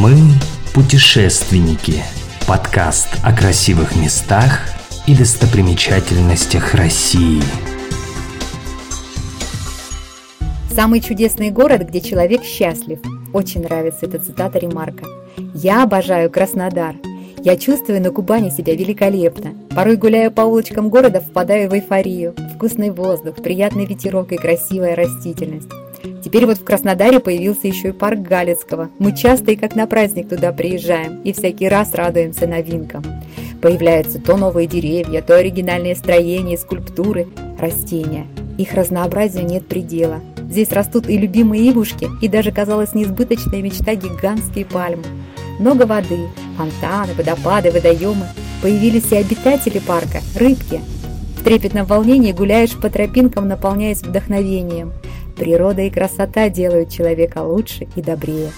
Мы путешественники. Подкаст о красивых местах и достопримечательностях России. Самый чудесный город, где человек счастлив. Очень нравится эта цитата Ремарка. Я обожаю Краснодар. Я чувствую на Кубани себя великолепно. Порой гуляя по улочкам города, впадаю в эйфорию. Вкусный воздух, приятный ветерок и красивая растительность. Теперь вот в Краснодаре появился еще и парк Галицкого. Мы часто и как на праздник туда приезжаем и всякий раз радуемся новинкам. Появляются то новые деревья, то оригинальные строения, скульптуры, растения. Их разнообразию нет предела. Здесь растут и любимые ивушки, и даже, казалось, несбыточная мечта гигантские пальмы. Много воды, фонтаны, водопады, водоемы. Появились и обитатели парка, рыбки. В трепетном волнении гуляешь по тропинкам, наполняясь вдохновением. Природа и красота делают человека лучше и добрее.